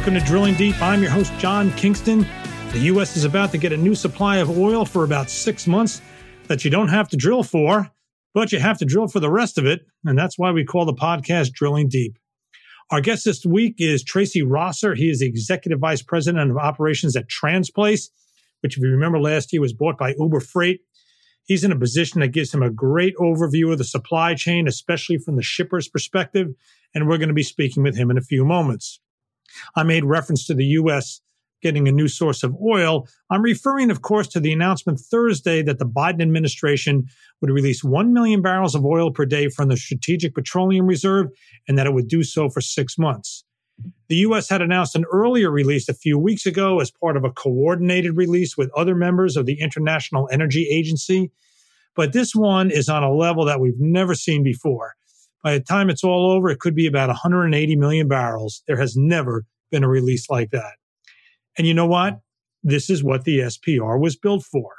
Welcome to Drilling Deep. I'm your host, John Kingston. The U.S. is about to get a new supply of oil for about six months that you don't have to drill for, but you have to drill for the rest of it. And that's why we call the podcast Drilling Deep. Our guest this week is Tracy Rosser. He is the Executive Vice President of Operations at Transplace, which, if you remember last year, was bought by Uber Freight. He's in a position that gives him a great overview of the supply chain, especially from the shipper's perspective. And we're going to be speaking with him in a few moments. I made reference to the U.S. getting a new source of oil. I'm referring, of course, to the announcement Thursday that the Biden administration would release 1 million barrels of oil per day from the Strategic Petroleum Reserve and that it would do so for six months. The U.S. had announced an earlier release a few weeks ago as part of a coordinated release with other members of the International Energy Agency. But this one is on a level that we've never seen before. By the time it's all over, it could be about 180 million barrels. There has never been a release like that. And you know what? This is what the SPR was built for.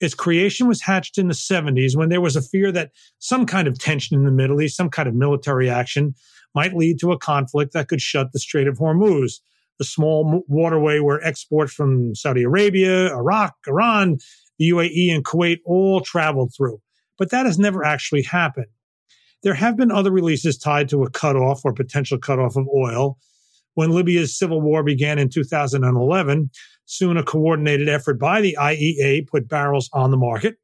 Its creation was hatched in the 70s when there was a fear that some kind of tension in the Middle East, some kind of military action, might lead to a conflict that could shut the Strait of Hormuz, the small waterway where exports from Saudi Arabia, Iraq, Iran, the UAE, and Kuwait all traveled through. But that has never actually happened. There have been other releases tied to a cutoff or potential cutoff of oil. When Libya's civil war began in 2011, soon a coordinated effort by the IEA put barrels on the market.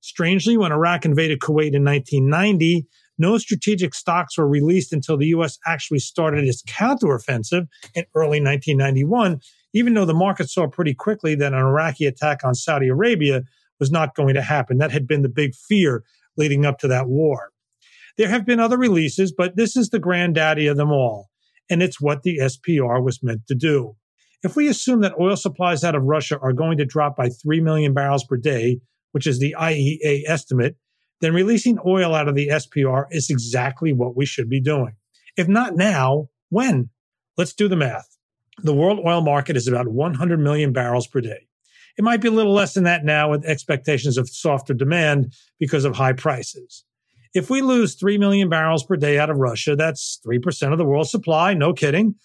Strangely, when Iraq invaded Kuwait in 1990, no strategic stocks were released until the U.S. actually started its counteroffensive in early 1991, even though the market saw pretty quickly that an Iraqi attack on Saudi Arabia was not going to happen. That had been the big fear leading up to that war. There have been other releases, but this is the granddaddy of them all. And it's what the SPR was meant to do. If we assume that oil supplies out of Russia are going to drop by 3 million barrels per day, which is the IEA estimate, then releasing oil out of the SPR is exactly what we should be doing. If not now, when? Let's do the math. The world oil market is about 100 million barrels per day. It might be a little less than that now with expectations of softer demand because of high prices. If we lose 3 million barrels per day out of Russia, that's 3% of the world's supply. No kidding.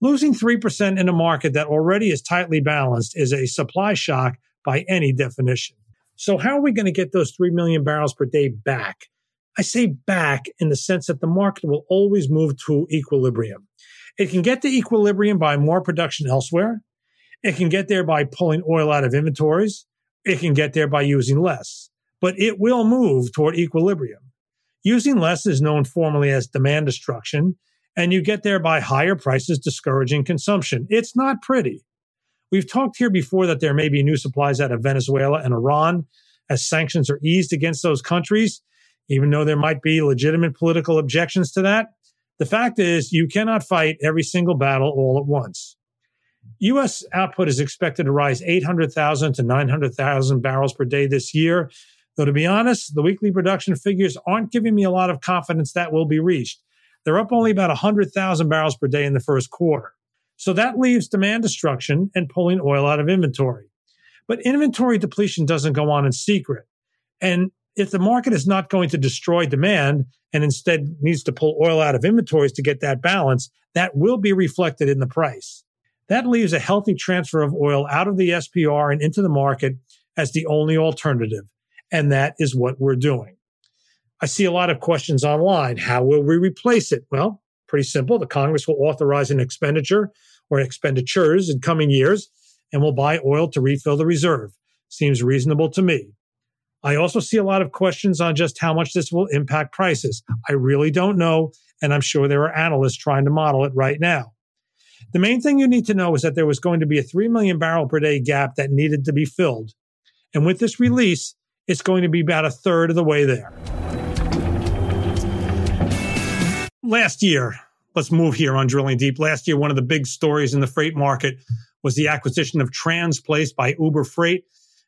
Losing 3% in a market that already is tightly balanced is a supply shock by any definition. So, how are we going to get those 3 million barrels per day back? I say back in the sense that the market will always move to equilibrium. It can get to equilibrium by more production elsewhere. It can get there by pulling oil out of inventories. It can get there by using less, but it will move toward equilibrium. Using less is known formally as demand destruction, and you get there by higher prices discouraging consumption. It's not pretty. We've talked here before that there may be new supplies out of Venezuela and Iran as sanctions are eased against those countries, even though there might be legitimate political objections to that. The fact is, you cannot fight every single battle all at once. U.S. output is expected to rise 800,000 to 900,000 barrels per day this year, Though to be honest, the weekly production figures aren't giving me a lot of confidence that will be reached. They're up only about 100,000 barrels per day in the first quarter. So that leaves demand destruction and pulling oil out of inventory. But inventory depletion doesn't go on in secret. And if the market is not going to destroy demand and instead needs to pull oil out of inventories to get that balance, that will be reflected in the price. That leaves a healthy transfer of oil out of the SPR and into the market as the only alternative. And that is what we're doing. I see a lot of questions online. How will we replace it? Well, pretty simple. The Congress will authorize an expenditure or expenditures in coming years and will buy oil to refill the reserve. Seems reasonable to me. I also see a lot of questions on just how much this will impact prices. I really don't know, and I'm sure there are analysts trying to model it right now. The main thing you need to know is that there was going to be a 3 million barrel per day gap that needed to be filled. And with this release, it's going to be about a third of the way there. Last year, let's move here on Drilling Deep. Last year, one of the big stories in the freight market was the acquisition of Transplace by Uber Freight.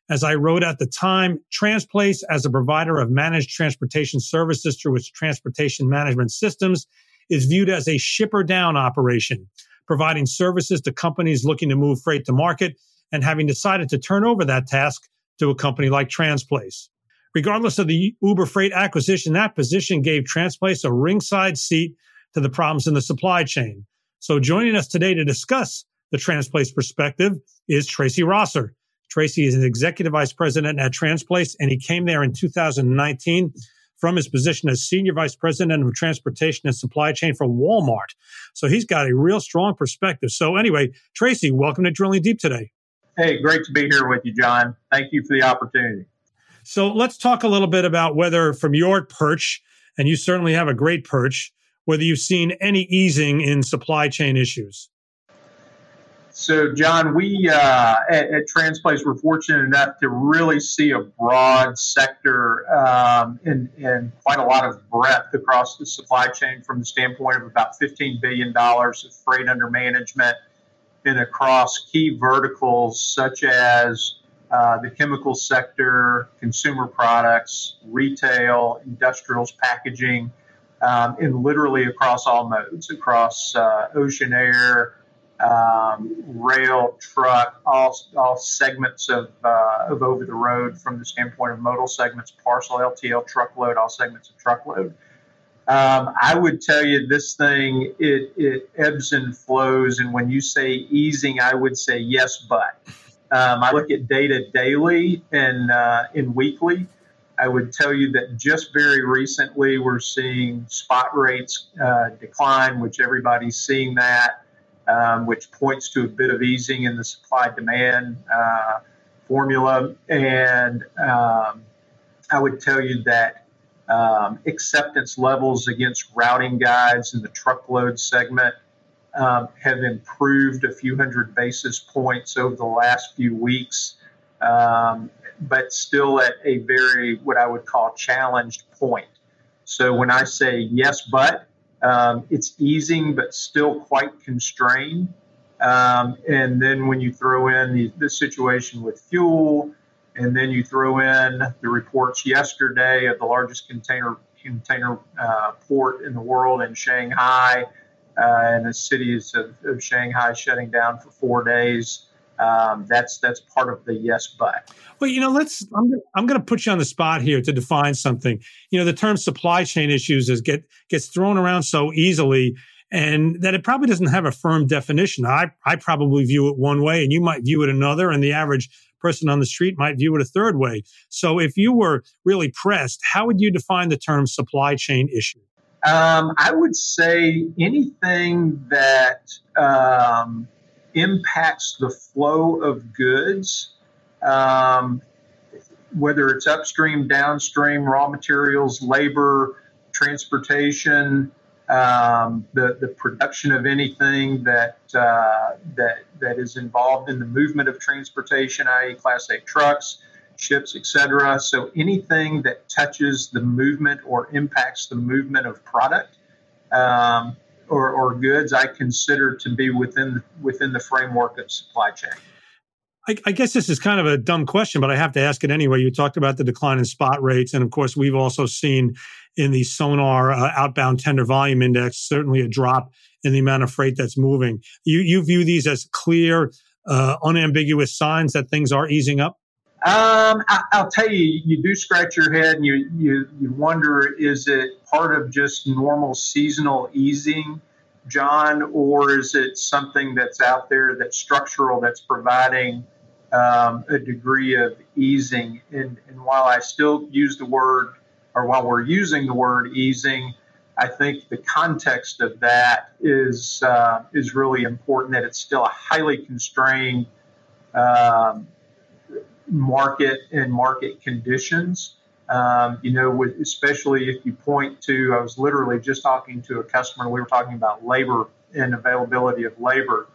As I wrote at the time, Transplace, as a provider of managed transportation services through its transportation management systems, is viewed as a shipper down operation, providing services to companies looking to move freight to market and having decided to turn over that task to a company like Transplace. Regardless of the Uber Freight acquisition, that position gave Transplace a ringside seat to the problems in the supply chain. So joining us today to discuss the Transplace perspective is Tracy Rosser. Tracy is an executive vice president at Transplace, and he came there in 2019 from his position as senior vice president of transportation and supply chain for Walmart. So he's got a real strong perspective. So anyway, Tracy, welcome to Drilling Deep today. Hey, great to be here with you, John. Thank you for the opportunity. So let's talk a little bit about whether from your perch, and you certainly have a great perch, whether you've seen any easing in supply chain issues. So, John, we uh, at, at Transplace we're fortunate enough to really see a broad sector um, and, and, quite a lot of breadth across the supply chain from the standpoint of about $15 billion of freight under management and across key verticals such as uh, the chemical sector, consumer products, retail, industrials, packaging, um, and literally across all modes, across uh, ocean, air, um, rail, truck, all, all segments of, uh, of over the road from the standpoint of modal segments, parcel, LTL, truckload, all segments of truckload. Um, I would tell you this thing, it, it ebbs and flows. And when you say easing, I would say yes, but. Um, I look at data daily and uh, weekly. I would tell you that just very recently we're seeing spot rates uh, decline, which everybody's seeing that um, which points to a bit of easing in the supply demand uh, formula. And um, I would tell you that um, acceptance levels against routing guides in the truckload segment um, have improved a few hundred basis points over the last few weeks, um, but still at a very, what I would call, challenged point. So when I say yes, but, um, it's easing, but still quite constrained. Um, and then when you throw in the, the, situation with fuel, and then you throw in the reports yesterday of the largest container container uh, port in the world in Shanghai, uh, and the cities of, of Shanghai shutting down for four days um, that's that's part of the yes but. Well, you know, let's. I'm I'm going to put you on the spot here to define something. You know, the term supply chain issues is get gets thrown around so easily, and that it probably doesn't have a firm definition. I I probably view it one way, and you might view it another, and the average person on the street might view it a third way. So, if you were really pressed, how would you define the term supply chain issue? Um, I would say anything that um, impacts the flow of goods, um, whether it's upstream, downstream, raw materials, labor, transportation, um, the, the production of anything that, uh, that, that is involved in the movement of transportation, i.e., Class 8 trucks, ships, etc. So anything that touches the movement or impacts the movement of product um, or, or goods I consider to be within within the framework of supply chain. I, guess this is kind of a dumb question, but I have to ask it anyway. You talked about the decline in spot rates, and of course, we've also seen in the Sonar uh, outbound tender volume index certainly a drop in the amount of freight that's moving. You you view these as clear, uh, unambiguous signs that things are easing up. Um, I, will tell you, you do scratch your head and you, you, you wonder is it part of just normal seasonal easing, John, or is it something that's out there that's structural that's providing um, a degree of easing? And, and while I still use the word, or while we're using the word easing, I think the context of that is uh, is really important. That it's still a highly constrained um, market and market conditions. Um, you know, with, especially if you point to, I was literally just talking to a customer, we were talking about labor and availability of labor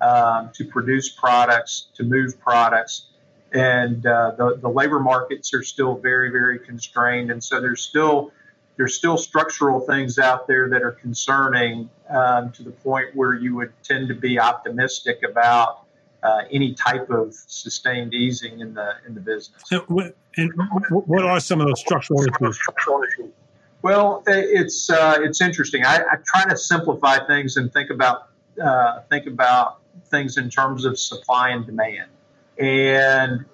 um, to produce products, to move products. And uh, the, the labor markets are still very, very constrained. And so there's still there's still structural things out there that are concerning um, to the point where you would tend to be optimistic about uh, any type of sustained easing in the in the business. And what, and what are some of those structural issues? Well, it's uh, it's interesting. I, I, try to simplify things and think about uh, think about things in terms of supply and demand, and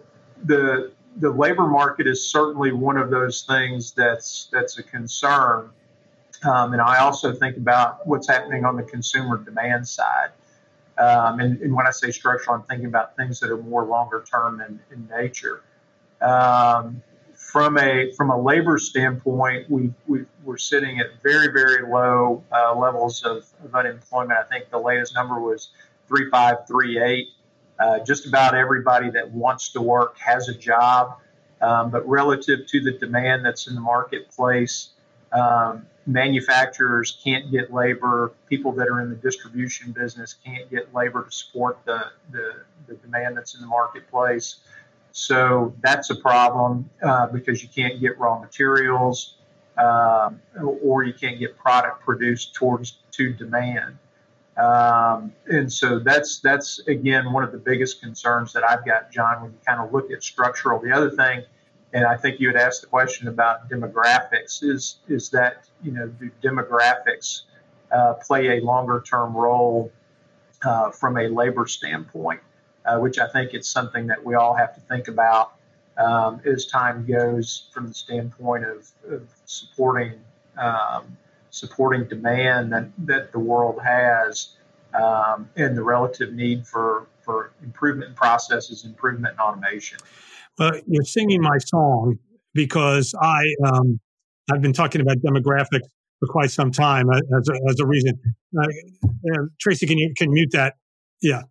the the labor market is certainly one of those things that's that's a concern. Um, and I also think about what's happening on the consumer demand side. Um, and, and, when I say structural, I'm thinking about things that are more longer term in, in nature. Um, from a from a labor standpoint, we, we are sitting at very very low uh, levels of, of, unemployment. I think the latest number was three five three eight. Uh, just about everybody that wants to work has a job, um, but relative to the demand that's in the marketplace, um, manufacturers can't get labor. People that are in the distribution business can't get labor to support the, the, the demand that's in the marketplace. So that's a problem uh, because you can't get raw materials um, or you can't get product produced towards to demand. Um, and so that's that's again one of the biggest concerns that I've got, John, when you kind of look at structural. The other thing and I think you had asked the question about demographics. Is is that you know do demographics uh, play a longer term role uh, from a labor standpoint, uh, which I think it's something that we all have to think about um, as time goes from the standpoint of, of supporting um, supporting demand that, that the world has um, and the relative need for for improvement in processes, improvement in automation. Well, you're singing my song because I um, I've been talking about demographics for quite some time uh, as a, as a reason. Uh, Tracy, can you can mute that? Yeah.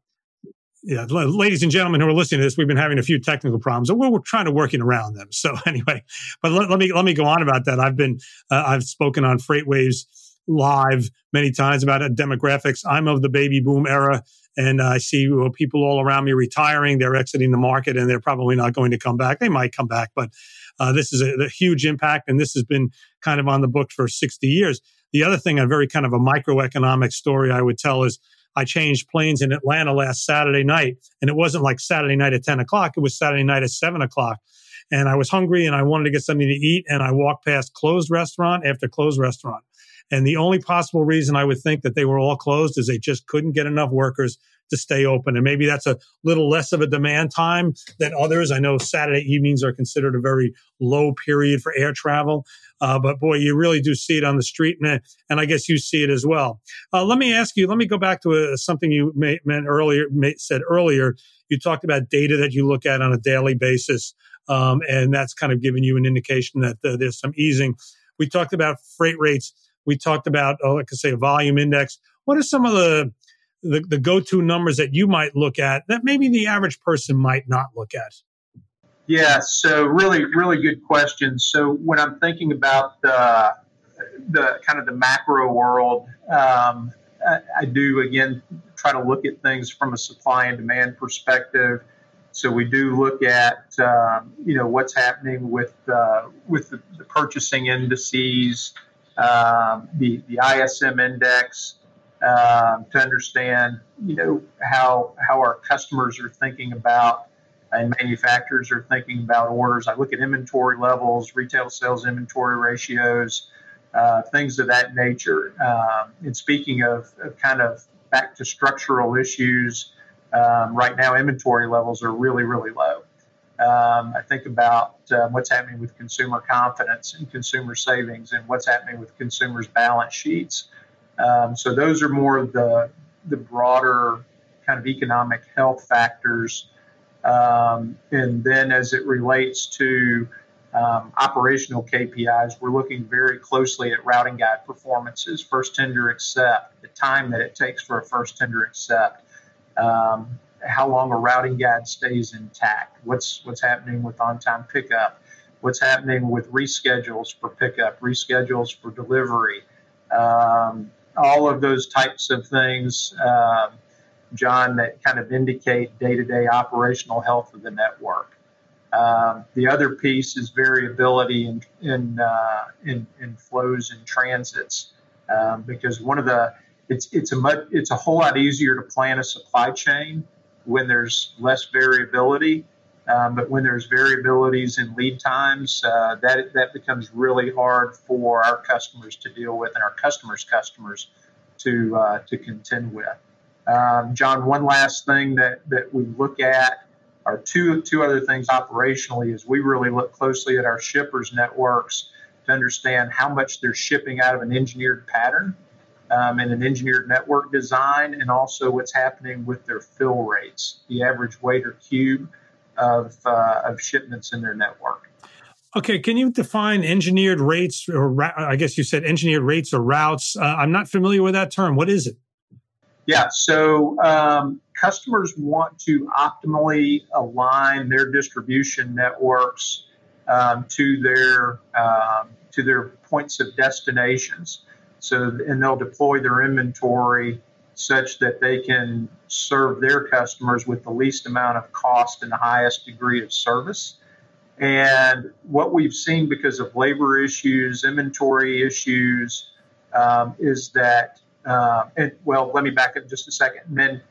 Yeah, ladies and gentlemen who are listening to this, we've been having a few technical problems, and we're, we're trying to working around them. So anyway, but let, let me let me go on about that. I've been uh, I've spoken on FreightWaves live many times about demographics. I'm of the baby boom era and I see well, people all around me retiring. They're exiting the market, and they're probably not going to come back. They might come back, but uh, this is a, a, huge impact, and this has been kind of on the book for 60 years. The other thing, a very kind of a microeconomic story I would tell is I changed planes in Atlanta last Saturday night, and it wasn't like Saturday night at 10 o'clock. It was Saturday night at 7 o'clock. And I was hungry and I wanted to get something to eat. And I walked past closed restaurant after closed restaurant. And the only possible reason I would think that they were all closed is they just couldn't get enough workers to stay open. And maybe that's a little less of a demand time than others. I know Saturday evenings are considered a very low period for air travel. Uh, but boy, you really do see it on the street, and, and I guess you see it as well. Uh, let me ask you. Let me go back to a, something you may, meant earlier. May, said earlier. You talked about data that you look at on a daily basis, um, and that's kind of giving you an indication that uh, there's some easing. We talked about freight rates. We talked about, oh, like I say, a volume index. What are some of the the, the go-to numbers that you might look at that maybe the average person might not look at? Yeah, so really, really good question. So when I'm thinking about the, the kind of the macro world, um, I, I, do again try to look at things from a supply and demand perspective. So we do look at um, you know what's happening with uh, with the, the, purchasing indices, um, the the ISM index um, to understand, you know, how how our customers are thinking about and manufacturers are thinking about orders. I look at inventory levels, retail sales inventory ratios, uh, things of that nature. Um, and speaking of, of, kind of back to structural issues, um, right now inventory levels are really, really low. Um, I think about uh, what's happening with consumer confidence and consumer savings and what's happening with consumers' balance sheets. Um, so those are more the the broader kind of economic health factors. Um, and then as it relates to um, operational KPIs, we're looking very closely at routing guide performances, first tender accept, the time that it takes for a first tender accept, um, how long a routing guide stays intact, what's what's happening with on-time pickup, what's happening with reschedules for pickup, reschedules for delivery. Um, all of those types of things, uh, John, that kind of indicate day to day operational health of the network. Um, the other piece is variability in in, uh, in, in, flows and transits, um, because one of the it's it's a much, it's a whole lot easier to plan a supply chain when there's less variability um, but when there's variabilities in lead times, uh, that that becomes really hard for our customers to deal with and our customers' customers to uh, to contend with. Um, John, one last thing that that we look at are two two other things operationally is we really look closely at our shippers networks to understand how much they're shipping out of an engineered pattern um, and an engineered network design, and also what's happening with their fill rates, the average weight or cube of, uh, of shipments in their network. Okay, can you define engineered rates, or I guess you said engineered rates or routes? Uh, I'm not familiar with that term. What is it? Yeah, so um, customers want to optimally align their distribution networks um, to their um, to their points of destinations. So, and they'll deploy their inventory such that they can serve their customers with the least amount of cost and the highest degree of service. And what we've seen because of labor issues, inventory issues, um, is that, uh, and well, let me back up just a second. And then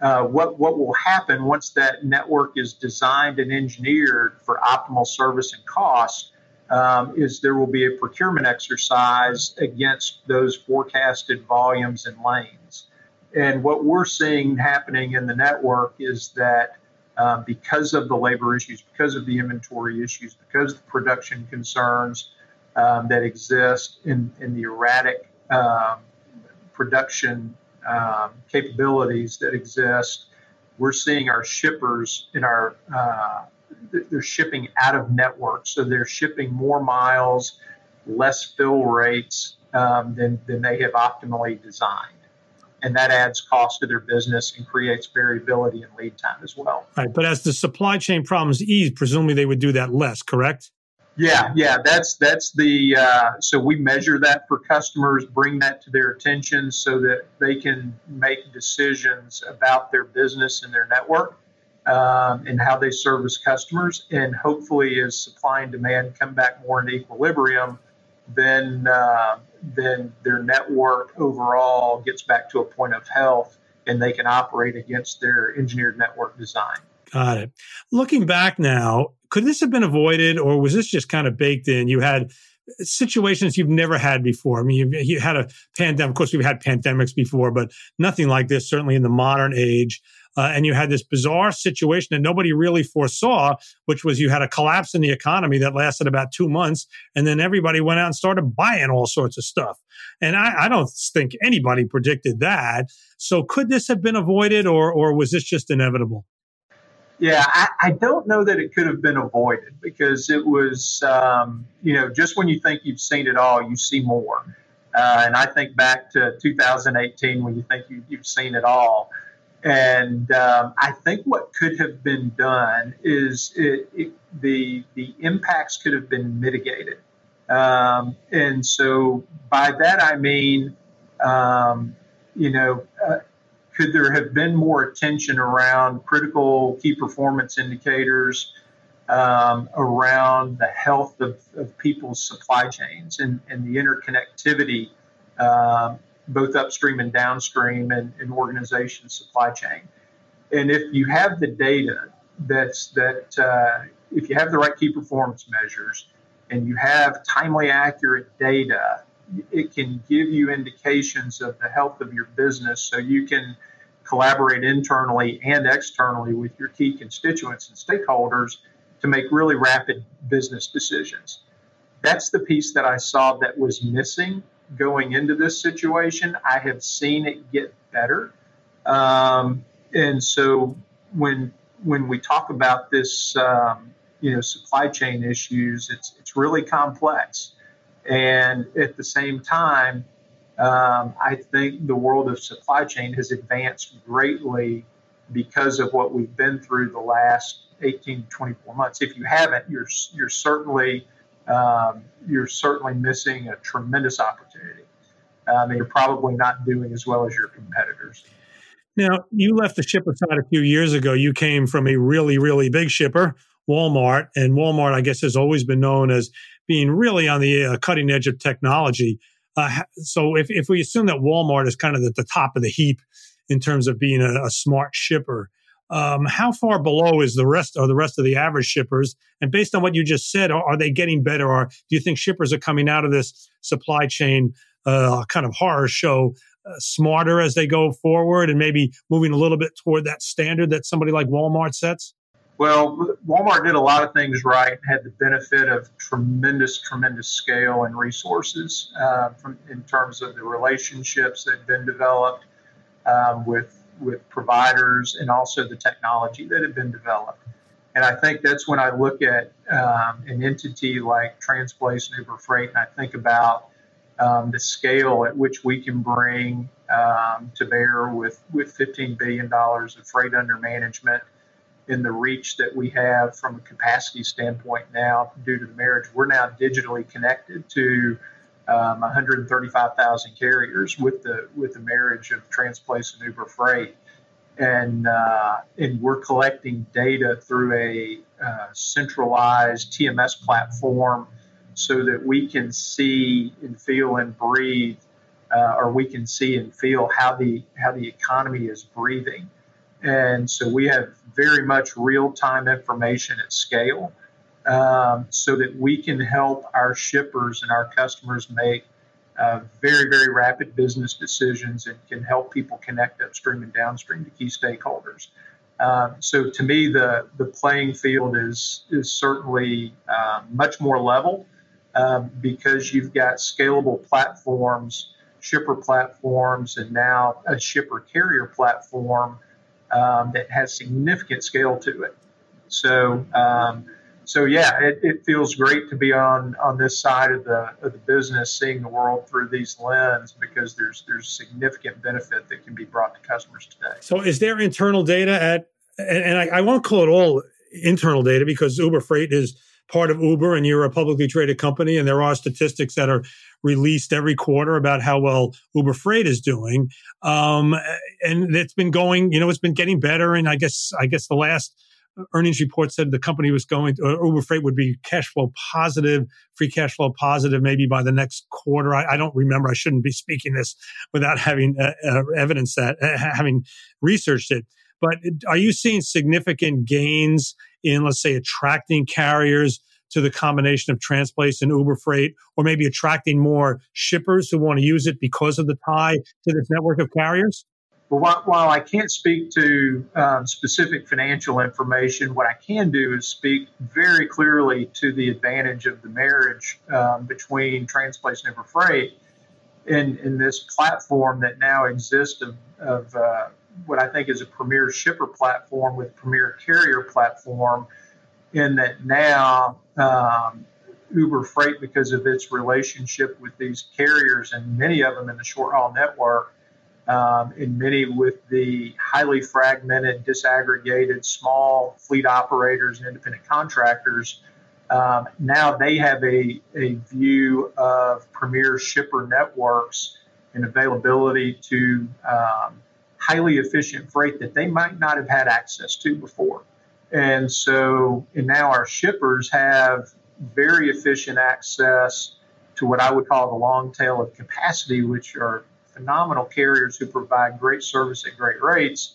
uh, what, what will happen once that network is designed and engineered for optimal service and cost um, is there will be a procurement exercise against those forecasted volumes and lanes. And what we're seeing happening in the network is that um, because of the labor issues, because of the inventory issues, because of the production concerns um, that exist in, in the erratic um, production um, capabilities that exist, we're seeing our shippers in our uh, they're shipping out of network, so they're shipping more miles, less fill rates um, than than they have optimally designed and that adds cost to their business and creates variability in lead time as well. Right, but as the supply chain problems ease, presumably they would do that less, correct? Yeah, yeah, that's that's the uh, so we measure that for customers, bring that to their attention so that they can make decisions about their business and their network um, and how they service customers, and hopefully, as supply and demand come back more in equilibrium, then uh, then their network overall gets back to a point of health and they can operate against their engineered network design. Got it. Looking back now, could this have been avoided or was this just kind of baked in? You had situations you've never had before. I mean, you, you had a pandemic. Of course, we've had pandemics before, but nothing like this, certainly in the modern age. Uh, and you had this bizarre situation that nobody really foresaw, which was you had a collapse in the economy that lasted about two months. And then everybody went out and started buying all sorts of stuff. And I, I don't think anybody predicted that. So could this have been avoided or, or was this just inevitable? Yeah, I, I, don't know that it could have been avoided because it was, um, you know, just when you think you've seen it all, you see more. Uh, and I think back to 2018 when you think you, have seen it all. And um, I think what could have been done is it, it, the the impacts could have been mitigated. Um, and so by that I mean, um, you know, uh, could there have been more attention around critical key performance indicators um, around the health of, of, people's supply chains and, and the interconnectivity um, both upstream and downstream and, organization supply chain. And if you have the data that's that uh, if you have the right key performance measures and you have timely accurate data, it can give you indications of the health of your business so you can collaborate internally and externally with your key constituents and stakeholders to make really rapid business decisions. That's the piece that I saw that was missing going into this situation. I have seen it get better. Um, and so when when we talk about this, um, you know, supply chain issues, it's it's really complex. And at the same time, um, I think the world of supply chain has advanced greatly because of what we've been through the last 18 to 24 months. If you haven't, you're you're certainly um, you're certainly missing a tremendous opportunity. Um, and you're probably not doing as well as your competitors. Now, you left the shipper side a few years ago. You came from a really, really big shipper, Walmart, and Walmart, I guess, has always been known as being really on the uh, cutting edge of technology. Uh, so, if, if we assume that Walmart is kind of at the top of the heap in terms of being a, a smart shipper, um, how far below is the rest or the rest of the average shippers? And based on what you just said, are, are they getting better? Or do you think shippers are coming out of this supply chain uh, kind of horror show uh, smarter as they go forward and maybe moving a little bit toward that standard that somebody like Walmart sets? Well, Walmart did a lot of things right, had the benefit of tremendous, tremendous scale and resources uh, from, in terms of the relationships that had been developed um, with, with providers and also the technology that had been developed. And I think that's when I look at um, an entity like Transplace and Uber Freight, and I think about um, the scale at which we can bring um, to bear with, with $15 billion of freight under management in the reach that we have from a capacity standpoint now due to the marriage. We're now digitally connected to um, 135,000 carriers with the with the marriage of Transplace and Uber Freight, and uh, and we're collecting data through a uh, centralized TMS platform so that we can see and feel and breathe, uh, or we can see and feel how the how the economy is breathing. And so we have very much real time information at scale um, so that we can help our shippers and our customers make uh, very, very rapid business decisions and can help people connect upstream and downstream to key stakeholders. Um, so to me, the, the playing field is, is certainly um, much more level um, because you've got scalable platforms, shipper platforms, and now a shipper carrier platform um, that has significant scale to it. So, um, so yeah, it, it, feels great to be on on this side of the of the business, seeing the world through these lens because there's there's significant benefit that can be brought to customers today. So, is there internal data at and, and I, I won't call it all internal data because Uber Freight is part of Uber and you're a publicly traded company and there are statistics that are released every quarter about how well Uber Freight is doing. Um, and it's been going, you know, it's been getting better. And I guess, I guess the last earnings report said the company was going to, uh, Uber Freight would be cash flow positive, free cash flow positive, maybe by the next quarter. I, I don't remember. I shouldn't be speaking this without having uh, uh, evidence that, uh, having researched it. But are you seeing significant gains in, let's say, attracting carriers to the combination of Transplace and Uber Freight, or maybe attracting more shippers who want to use it because of the tie to this network of carriers? Well, while, while I can't speak to um, specific financial information, what I can do is speak very clearly to the advantage of the marriage um, between Transplace and Uber Freight in, in this platform that now exists of, of uh, what I think is a premier shipper platform with premier carrier platform in that now um, Uber Freight, because of its relationship with these carriers and many of them in the short haul network, um, and many with the highly fragmented, disaggregated small fleet operators and independent contractors, um, now they have a, a view of premier shipper networks and availability to um, highly efficient freight that they might not have had access to before. And so, and now our shippers have very efficient access to what I would call the long tail of capacity, which are phenomenal carriers who provide great service at great rates.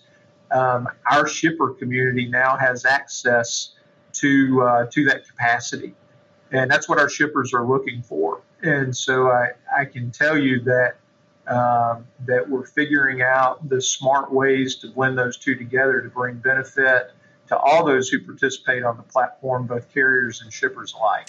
Um, our shipper community now has access to uh, to that capacity, and that's what our shippers are looking for. And so I, I can tell you that um, that we're figuring out the smart ways to blend those two together to bring benefit to all those who participate on the platform, both carriers and shippers alike.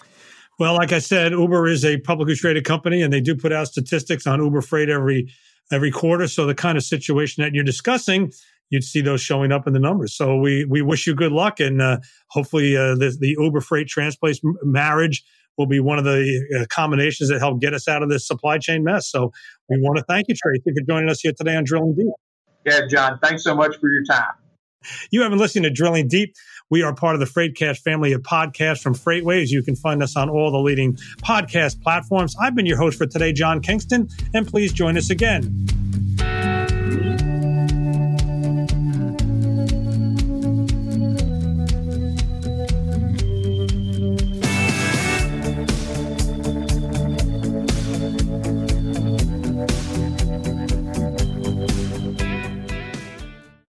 Well, like I said, Uber is a publicly traded company, and they do put out statistics on Uber Freight every every quarter. So the kind of situation that you're discussing, you'd see those showing up in the numbers. So we we wish you good luck, and uh, hopefully uh, the, the Uber Freight Transplace marriage will be one of the uh, combinations that help get us out of this supply chain mess. So we want to thank you, Tracy, for joining us here today on Drilling Deep. Yeah, John, thanks so much for your time. You have been listening to Drilling Deep. We are part of the Freightcast family of podcasts from FreightWaves. You can find us on all the leading podcast platforms. I've been your host for today, John Kingston, and please join us again